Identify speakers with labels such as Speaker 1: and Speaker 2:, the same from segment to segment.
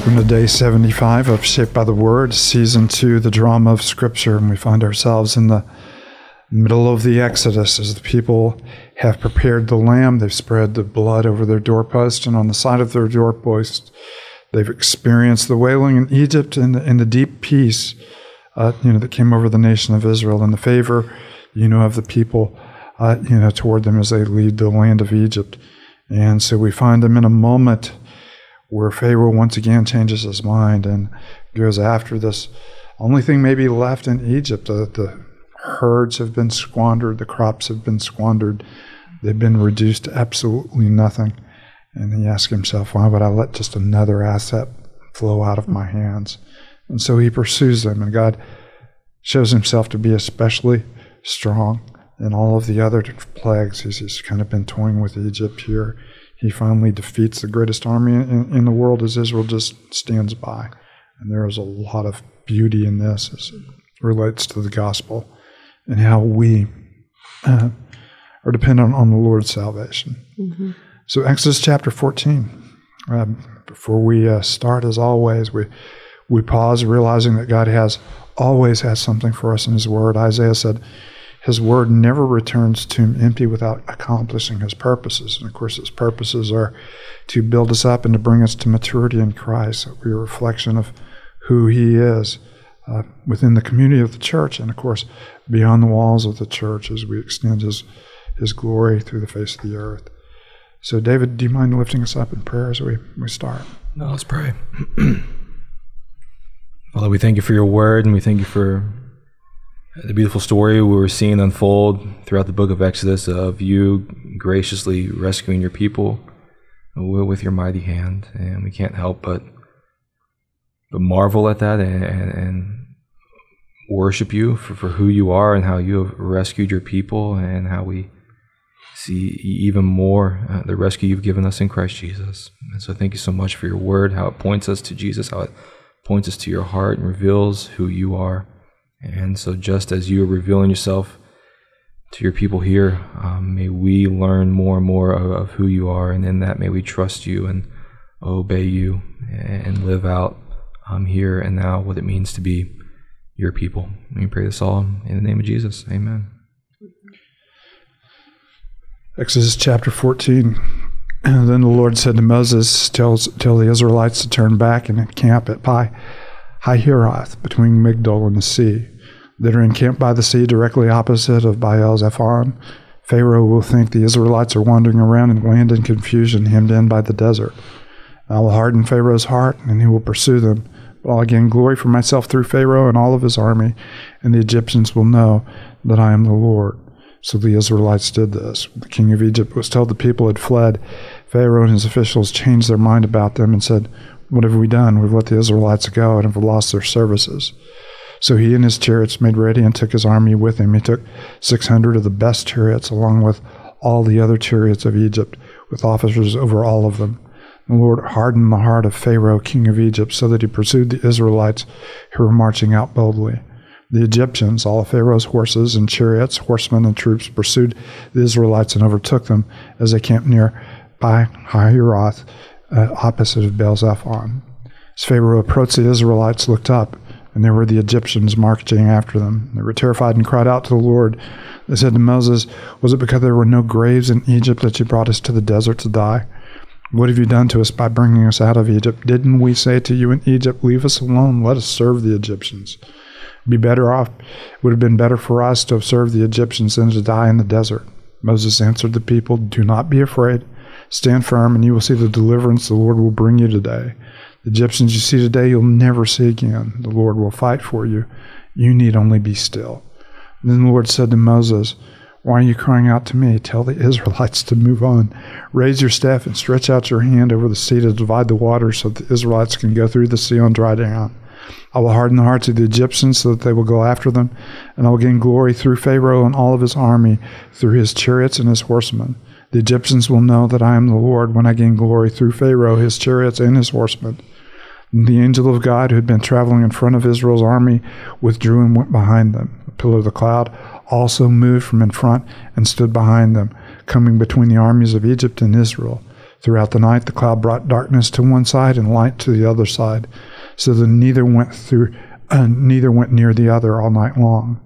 Speaker 1: Welcome to day 75 of Shaped by the Word, season two, the drama of Scripture. And we find ourselves in the middle of the Exodus as the people have prepared the lamb. They've spread the blood over their doorpost, and on the side of their doorpost, they've experienced the wailing in Egypt and the, and the deep peace uh, you know, that came over the nation of Israel and the favor, you know, of the people, uh, you know, toward them as they leave the land of Egypt. And so we find them in a moment where Pharaoh once again changes his mind and goes after this only thing maybe left in Egypt. The, the herds have been squandered, the crops have been squandered, they've been reduced to absolutely nothing. And he asks himself, why would I let just another asset flow out of my hands? And so he pursues them, and God shows himself to be especially strong in all of the other plagues. He's, he's kind of been toying with Egypt here he finally defeats the greatest army in, in, the world as Israel just stands by. And there is a lot of beauty in this as it relates to the gospel and how we uh, are dependent on the Lord's salvation. Mm-hmm. So, Exodus chapter 14. Uh, before we uh, start, as always, we, we pause realizing that God has always has something for us in His Word. Isaiah said, his word never returns to him empty without accomplishing his purposes. And of course, his purposes are to build us up and to bring us to maturity in Christ. So we're a reflection of who he is uh, within the community of the church, and of course, beyond the walls of the church as we extend his, his glory through the face of the earth. So, David, do you mind lifting us up in prayer as we, we start?
Speaker 2: No, let's pray. Father, we thank you for your word, and we thank you for the beautiful story we were seeing unfold throughout the book of Exodus of you graciously rescuing your people with your mighty hand, and we can't help but but marvel at that and, and, worship you for, for who you are and how you have rescued your people and how we see even more uh, the rescue you've given us in Christ Jesus. And so thank you so much for your word, how it points us to Jesus, how it points us to your heart and reveals who you are. And so, just as you are revealing yourself to your people here, um, may we learn more and more of, of, who you are, and in that, may we trust you and obey you and live out um, here and now what it means to be your people. We pray this all in the name of Jesus. Amen.
Speaker 1: Exodus chapter 14. And then the Lord said to Moses, tell, tell the Israelites to turn back and encamp at Pi Hahiroth, between Migdol and the sea, that are encamped by the sea directly opposite of Baal Zephon. Pharaoh will think the Israelites are wandering around in land in confusion, hemmed in by the desert. I will harden Pharaoh's heart, and he will pursue them. But I'll gain glory for myself through Pharaoh and all of his army, and the Egyptians will know that I am the Lord. So the Israelites did this. The king of Egypt was told the people had fled. Pharaoh and his officials changed their mind about them and said, what have we done? We've let the Israelites go and have lost their services. So he and his chariots made ready and took his army with him. He took 600 of the best chariots, along with all the other chariots of Egypt, with officers over all of them. The Lord hardened the heart of Pharaoh, king of Egypt, so that he pursued the Israelites who were marching out boldly. The Egyptians, all of Pharaoh's horses and chariots, horsemen and troops, pursued the Israelites and overtook them as they camped near Pi Hahiroth uh, opposite of Baal Zephon. As Pharaoh approached, the Israelites looked up, and there were the Egyptians marching after them. They were terrified and cried out to the Lord. They said to Moses, Was it because there were no graves in Egypt that you brought us to the desert to die? What have you done to us by bringing us out of Egypt? Didn't we say to you in Egypt, Leave us alone, let us serve the Egyptians? Be better off, it would have been better for us to have served the Egyptians than to die in the desert. Moses answered the people, Do not be afraid. Stand firm, and you will see the deliverance the Lord will bring you today. The Egyptians you see today, you'll never see again. The Lord will fight for you. You need only be still. And then the Lord said to Moses, Why are you crying out to me? Tell the Israelites to move on. Raise your staff and stretch out your hand over the sea to divide the water so the Israelites can go through the sea on dry ground. I will harden the hearts of the Egyptians so that they will go after them, and I will gain glory through Pharaoh and all of his army, through his chariots and his horsemen. The Egyptians will know that I am the Lord when I gain glory through Pharaoh, his chariots, and his horsemen. And the angel of God, who had been traveling in front of Israel's army, withdrew and went behind them. The pillar of the cloud also moved from in front and stood behind them, coming between the armies of Egypt and Israel. Throughout the night, the cloud brought darkness to one side and light to the other side, so that neither went through, uh, neither went near the other all night long.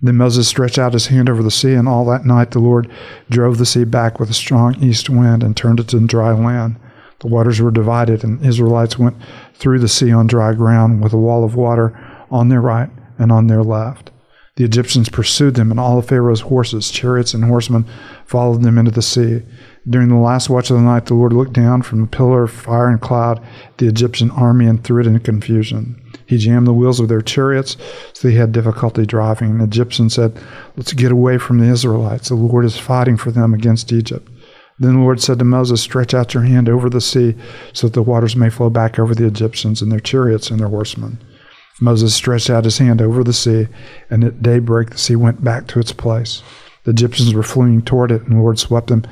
Speaker 1: Then Moses stretched out his hand over the sea, and all that night the Lord drove the sea back with a strong east wind and turned it to dry land. The waters were divided, and Israelites went through the sea on dry ground with a wall of water on their right and on their left. The Egyptians pursued them, and all of Pharaoh's horses, chariots, and horsemen followed them into the sea. During the last watch of the night, the Lord looked down from a pillar of fire and cloud the Egyptian army and threw it into confusion. He jammed the wheels of their chariots, so they had difficulty driving. And the Egyptians said, Let's get away from the Israelites. The Lord is fighting for them against Egypt. Then the Lord said to Moses, Stretch out your hand over the sea, so that the waters may flow back over the Egyptians and their chariots and their horsemen. Moses stretched out his hand over the sea, and at daybreak the sea went back to its place. The Egyptians were fleeing toward it, and the Lord swept them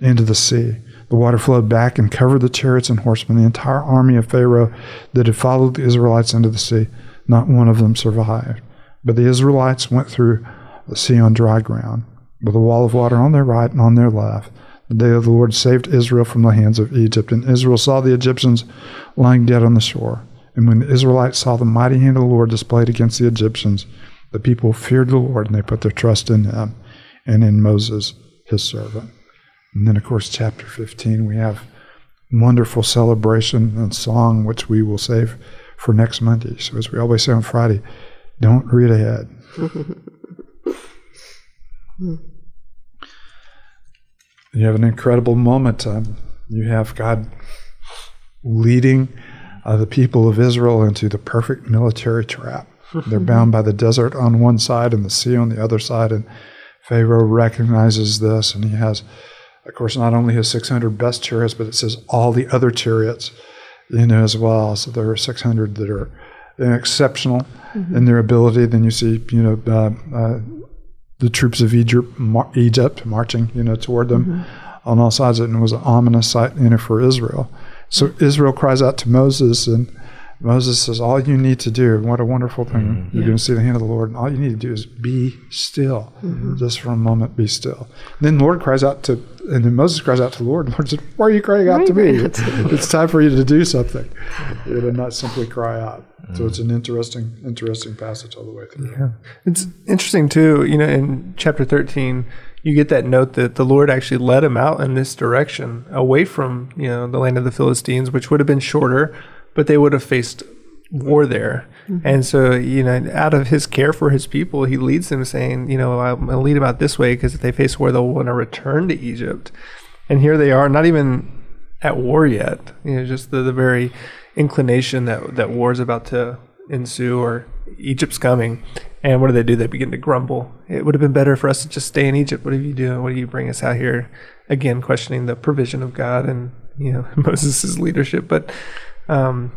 Speaker 1: into the sea. The water flowed back and covered the chariots and horsemen. The entire army of Pharaoh that had followed the Israelites into the sea, not one of them survived. But the Israelites went through the sea on dry ground, with a wall of water on their right and on their left. The day of the Lord saved Israel from the hands of Egypt, and Israel saw the Egyptians lying dead on the shore. And when the Israelites saw the mighty hand of the Lord displayed against the Egyptians, the people feared the Lord, and they put their trust in him and in Moses, his servant. And then, of course, chapter 15, we have wonderful celebration and song, which we will save for next Monday. So, as we always say on Friday, don't read ahead. you have an incredible moment. Um, you have God leading uh, the people of Israel into the perfect military trap. They're bound by the desert on one side and the sea on the other side, and Pharaoh recognizes this, and he has, of course, not only his 600 best chariots, but it says all the other chariots, you know, as well. So there are 600 that are exceptional mm-hmm. in their ability. Then you see, you know, uh, uh, the troops of Egypt, mar- Egypt marching, you know, toward them mm-hmm. on all sides, and it was an ominous sight, you know, for Israel. So Israel cries out to Moses, and Moses says, All you need to do, what a wonderful thing. Mm-hmm. You're yeah. going to see the hand of the Lord. And all you need to do is be still. Mm-hmm. Just for a moment, be still. And then the Lord cries out to, and then Moses cries out to the Lord. And the Lord says, Why are you crying out to me? it's time for you to do something. You know, not simply cry out. Mm-hmm. So it's an interesting, interesting passage all the way through.
Speaker 3: Yeah. It's interesting, too. You know, in chapter 13, you get that note that the Lord actually led him out in this direction, away from you know the land of the Philistines, which would have been shorter, but they would have faced war there. Mm-hmm. And so, you know, out of his care for his people, he leads them saying, you know, I'm going to lead about this way because if they face war, they'll want to return to Egypt. And here they are, not even at war yet. You know, just the, the very inclination that that war is about to ensue or Egypt's coming. And what do they do? They begin to grumble. It would have been better for us to just stay in Egypt. What are you doing? What do you bring us out here? Again, questioning the provision of God and you know Moses' leadership. But um,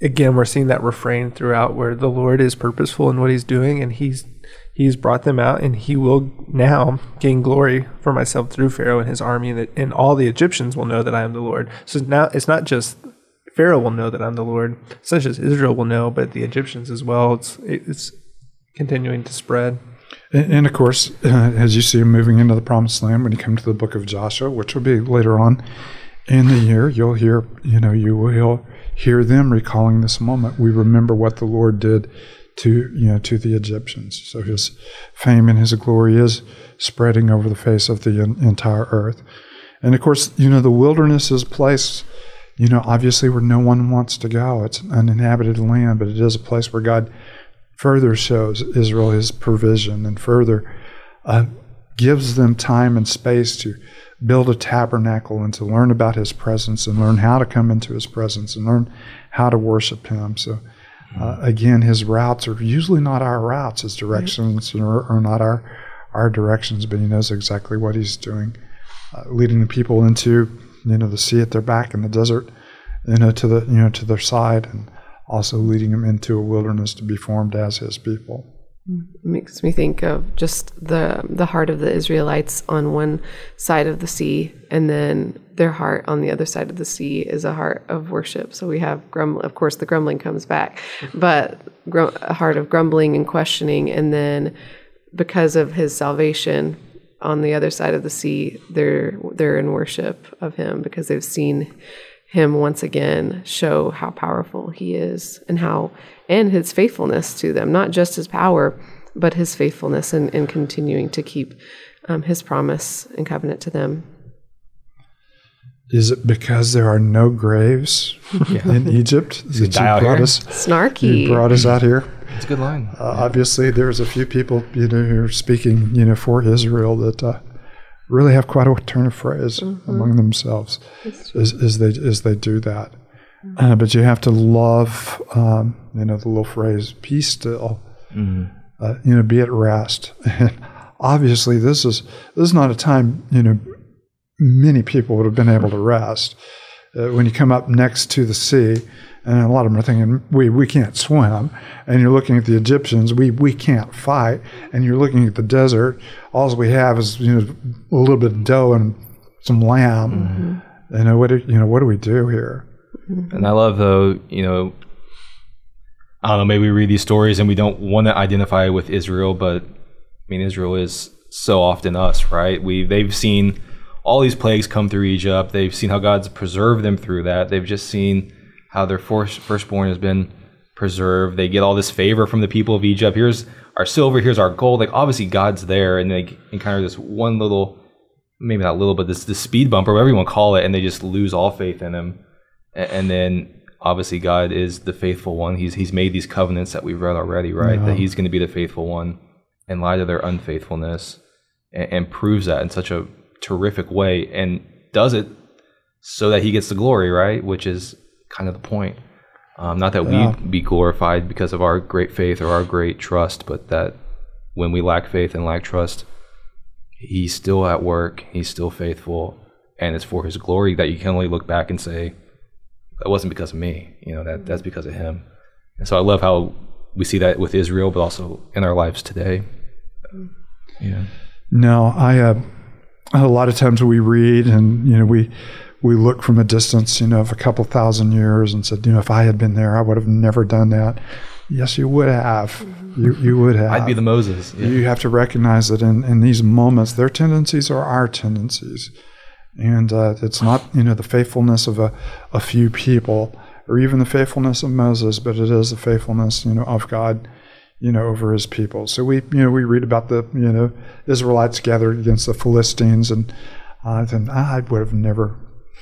Speaker 3: again, we're seeing that refrain throughout, where the Lord is purposeful in what He's doing, and He's He's brought them out, and He will now gain glory for myself through Pharaoh and his army, and, and all the Egyptians will know that I am the Lord. So now it's not just Pharaoh will know that I'm the Lord, such as Israel will know, but the Egyptians as well. It's it's continuing to spread.
Speaker 1: And, and of course, uh, as you see moving into the Promised Land, when you come to the Book of Joshua, which will be later on in the year, you'll hear you know you will hear them recalling this moment. We remember what the Lord did to you know to the Egyptians. So His fame and His glory is spreading over the face of the entire earth. And of course, you know the wilderness is a place you know, obviously where no one wants to go. It's an uninhabited land, but it is a place where God further shows Israel his provision and further uh, gives them time and space to build a tabernacle and to learn about his presence and learn how to come into his presence and learn how to worship him. So, uh, again, his routes are usually not our routes, his directions are, are, not our, our directions, but he knows exactly what he's doing, uh, leading the people into you know the sea at their back in the desert, you know to the you know to their side, and also leading them into a wilderness to be formed as His people.
Speaker 4: It makes me think of just the the heart of the Israelites on one side of the sea, and then their heart on the other side of the sea is a heart of worship. So we have grumbling. Of course, the grumbling comes back, but a heart of grumbling and questioning, and then because of His salvation, on the other side of the sea, they're they're in worship of him because they've seen him once again show how powerful he is and how and his faithfulness to them, not just his power, but his faithfulness in, in continuing to keep um, his promise and covenant to them.
Speaker 1: Is it because there are no graves in Egypt that
Speaker 2: die
Speaker 1: you brought
Speaker 2: here?
Speaker 1: us?
Speaker 4: Snarky.
Speaker 1: You brought us out here.
Speaker 2: It's a good line.
Speaker 1: Uh, Obviously, there's a few people you know who are speaking you know for Israel that uh, really have quite a turn of phrase among themselves as, as they as they do that. Uh, but you have to love um, you know the little phrase "be still," uh, you know, be at rest. And obviously, this is this is not a time you know many people would have been able to rest. Uh, when you come up next to the sea, and a lot of them are thinking, we, we can't swim. And you're looking at the Egyptians, we, we can't fight. And you're looking at the desert, all we have is you know a little bit of dough and some lamb. Mm-hmm. You uh, know what? Do, you know what do we do here? Mm-hmm.
Speaker 2: And I love though, you know, I don't know, maybe we read these stories and we don't want to identify with Israel, but I mean Israel is so often us, right? We they've seen all these plagues come through Egypt. They've seen how God's preserved them through that. They've just seen how their first, firstborn has been preserved. They get all this favor from the people of Egypt. Here's our silver, here's our gold. Like obviously God's there and they encounter this one little maybe not little, but this this speed bump or whatever you want to call it, and they just lose all faith in him. A- And then obviously God is the faithful one. He's he's made these covenants that we've read already, right? That he's going to be the faithful one in light of their unfaithfulness, and, and proves that in such a terrific way, and does it so that he gets the glory, right? Which is kind of the point. Um, not that
Speaker 1: Yeah.
Speaker 2: we be glorified because of our great faith or our great trust, but that when we lack faith and lack trust, he's still at work, he's still faithful, and it's for his glory that you can only look back and say, that wasn't because of me, you know, that that's because of him. And so I love how we see that with Israel, but also in our lives today. Yeah.
Speaker 1: No, I uh, a lot of times we read and you know we we look from a distance, you know, of a couple thousand years and said, you know, if I had been there, I would have never done that. Yes, you would have. You you would have.
Speaker 2: I'd be the Moses. Yeah.
Speaker 1: You have to recognize that in, in these moments, their tendencies are our tendencies. And uh, it's not, you know, the faithfulness of a, a few people or even the faithfulness of Moses, but it is the faithfulness, you know, of God, you know, over his people. So we, you know, we read about the, you know, Israelites gathered against the Philistines and uh, I would have never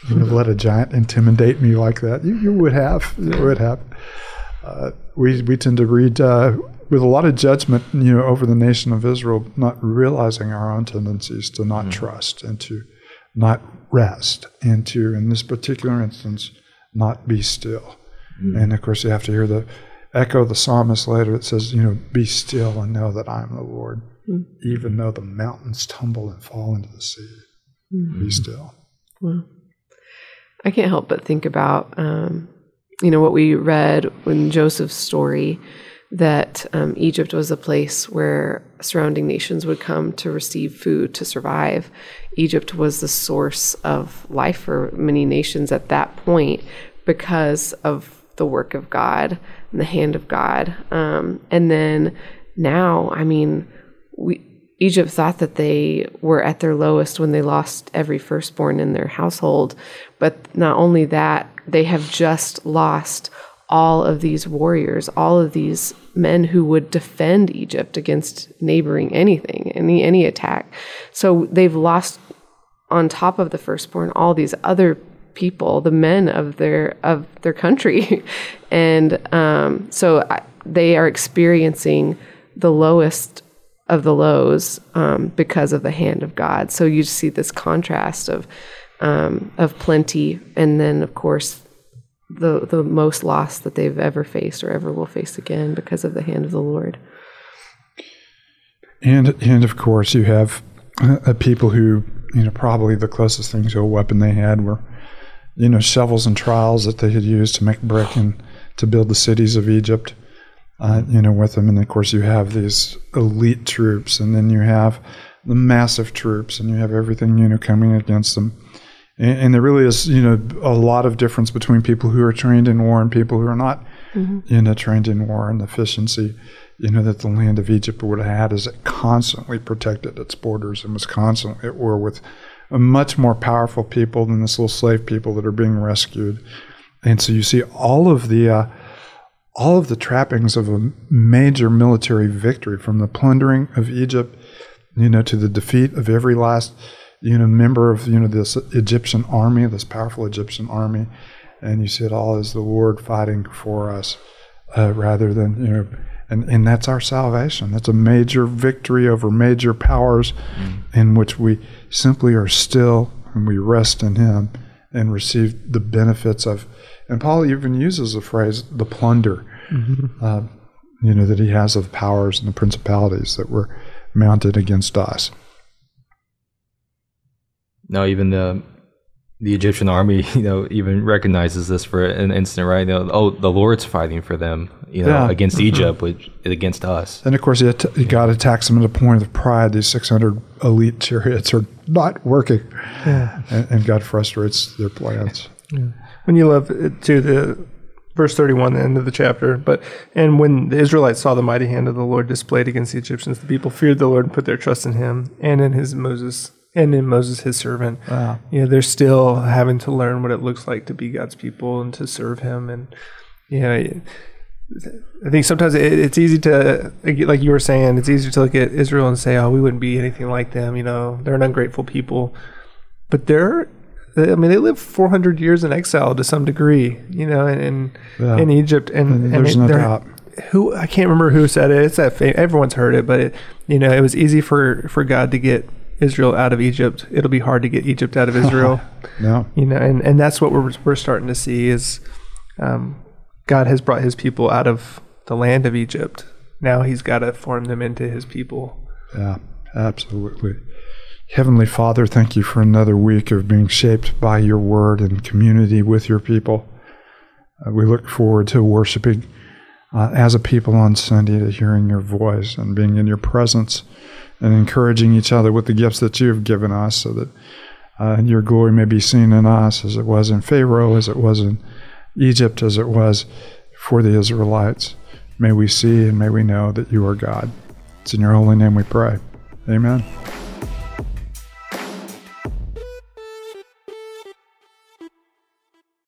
Speaker 1: you know, let a giant intimidate me like that. You, you would have. You would have. Uh, we, we tend to read uh, with a lot of judgment, you know, over the nation of Israel, not realizing our own tendencies to not trust and to not rest and to, in this particular instance, not be still. And of course, you have to hear the echo the psalmist later. It says, you know, be still and know that I am the Lord, even though the mountains tumble and fall into the sea. Be still.
Speaker 4: Well, I can't help but think about, um, you know, what we read in Joseph's story that um, Egypt was a place where surrounding nations would come to receive food to survive. Egypt was the source of life for many nations at that point because of the work of God the hand of God. Um, and then now, I mean, we Egypt thought that they were at their lowest when they lost every firstborn in their household. But not only that, they have just lost all of these warriors, all of these men who would defend Egypt against neighboring anything, any any attack. So they've lost on top of the firstborn all these other people, the men of their of their country, and um, so I, they are experiencing the lowest of the lows um, because of the hand of God. So you see this contrast of um, of plenty, and then of course the the most loss that they've ever faced or ever will face again because of the hand of the Lord.
Speaker 1: And and of course, you have uh, people who you know probably the closest thing to a weapon they had were you know shovels and trowels that they had used to make brick and to build the cities of Egypt. Uh, you know, with them, and of course, you have these elite troops, and then you have the massive troops, and you have everything you know coming against them. And, and there really is, you know, a lot of difference between people who are trained in war and people who are not, you know, trained in war and the efficiency, you know, that the land of Egypt would have had is it constantly protected its borders and was constantly at war with a much more powerful people than this little slave people that are being rescued. And so you see all of the uh, all of the trappings of a major military victory, from the plundering of Egypt, you know, to the defeat of every last, you know, member of you know this Egyptian army, this powerful Egyptian army, and you see it all as the Lord fighting for us, uh, rather than you know. And, and that's our salvation. That's a major victory over major powers in which we simply are still and we rest in Him and receive the benefits of. And Paul even uses the phrase "the plunder," uh, you know, that he has of powers and the principalities that were mounted against us.
Speaker 2: Now, even the the Egyptian army, you know, even recognizes this for an instant, right? You know, oh, the Lord's fighting for them, you know,
Speaker 1: Yeah.
Speaker 2: against mm-hmm. Egypt, which against us.
Speaker 1: And of course, he att- God attacks them at a point of pride. These 600 elite chariots are not working, and, and God frustrates their plans.
Speaker 3: when you love it to the verse 31 the end of the chapter but and when the israelites saw the mighty hand of the lord displayed against the egyptians the people feared the lord and put their trust in him and in his moses and in moses his servant
Speaker 1: Wow.
Speaker 3: you know they're still having to learn what it looks like to be god's people and to serve him and you know I think sometimes it, it's easy to, like you were saying, it's easier to look at Israel and say, "Oh, we wouldn't be anything like them." You know, they're an ungrateful people, but they're, I mean, they lived 400 years in exile to some degree. You know, in in,
Speaker 1: Yeah.
Speaker 3: in Egypt, and, and
Speaker 1: There's
Speaker 3: they-
Speaker 1: no doubt.
Speaker 3: Who I can't remember who said it. It's that fa- everyone's heard it, but it, you know, it was easy for for God to get Israel out of Egypt. It'll be hard to get Egypt out of Israel
Speaker 1: No.
Speaker 3: you know and, and that's what we're, we're starting to see is um, god has brought his people out of the land of egypt now he's got to form them into his people
Speaker 1: Yeah, absolutely. Heavenly Father, thank you for another week of being shaped by your word and community with your people. Uh, we look forward to worshiping uh, as a people on Sunday, to hearing your voice and being in your presence and encouraging each other with the gifts that you have given us so that uh, your glory may be seen in us as it was in Pharaoh, as it was in Egypt, as it was for the Israelites. May we see and may we know that you are God. It's in your holy name we pray. Amen.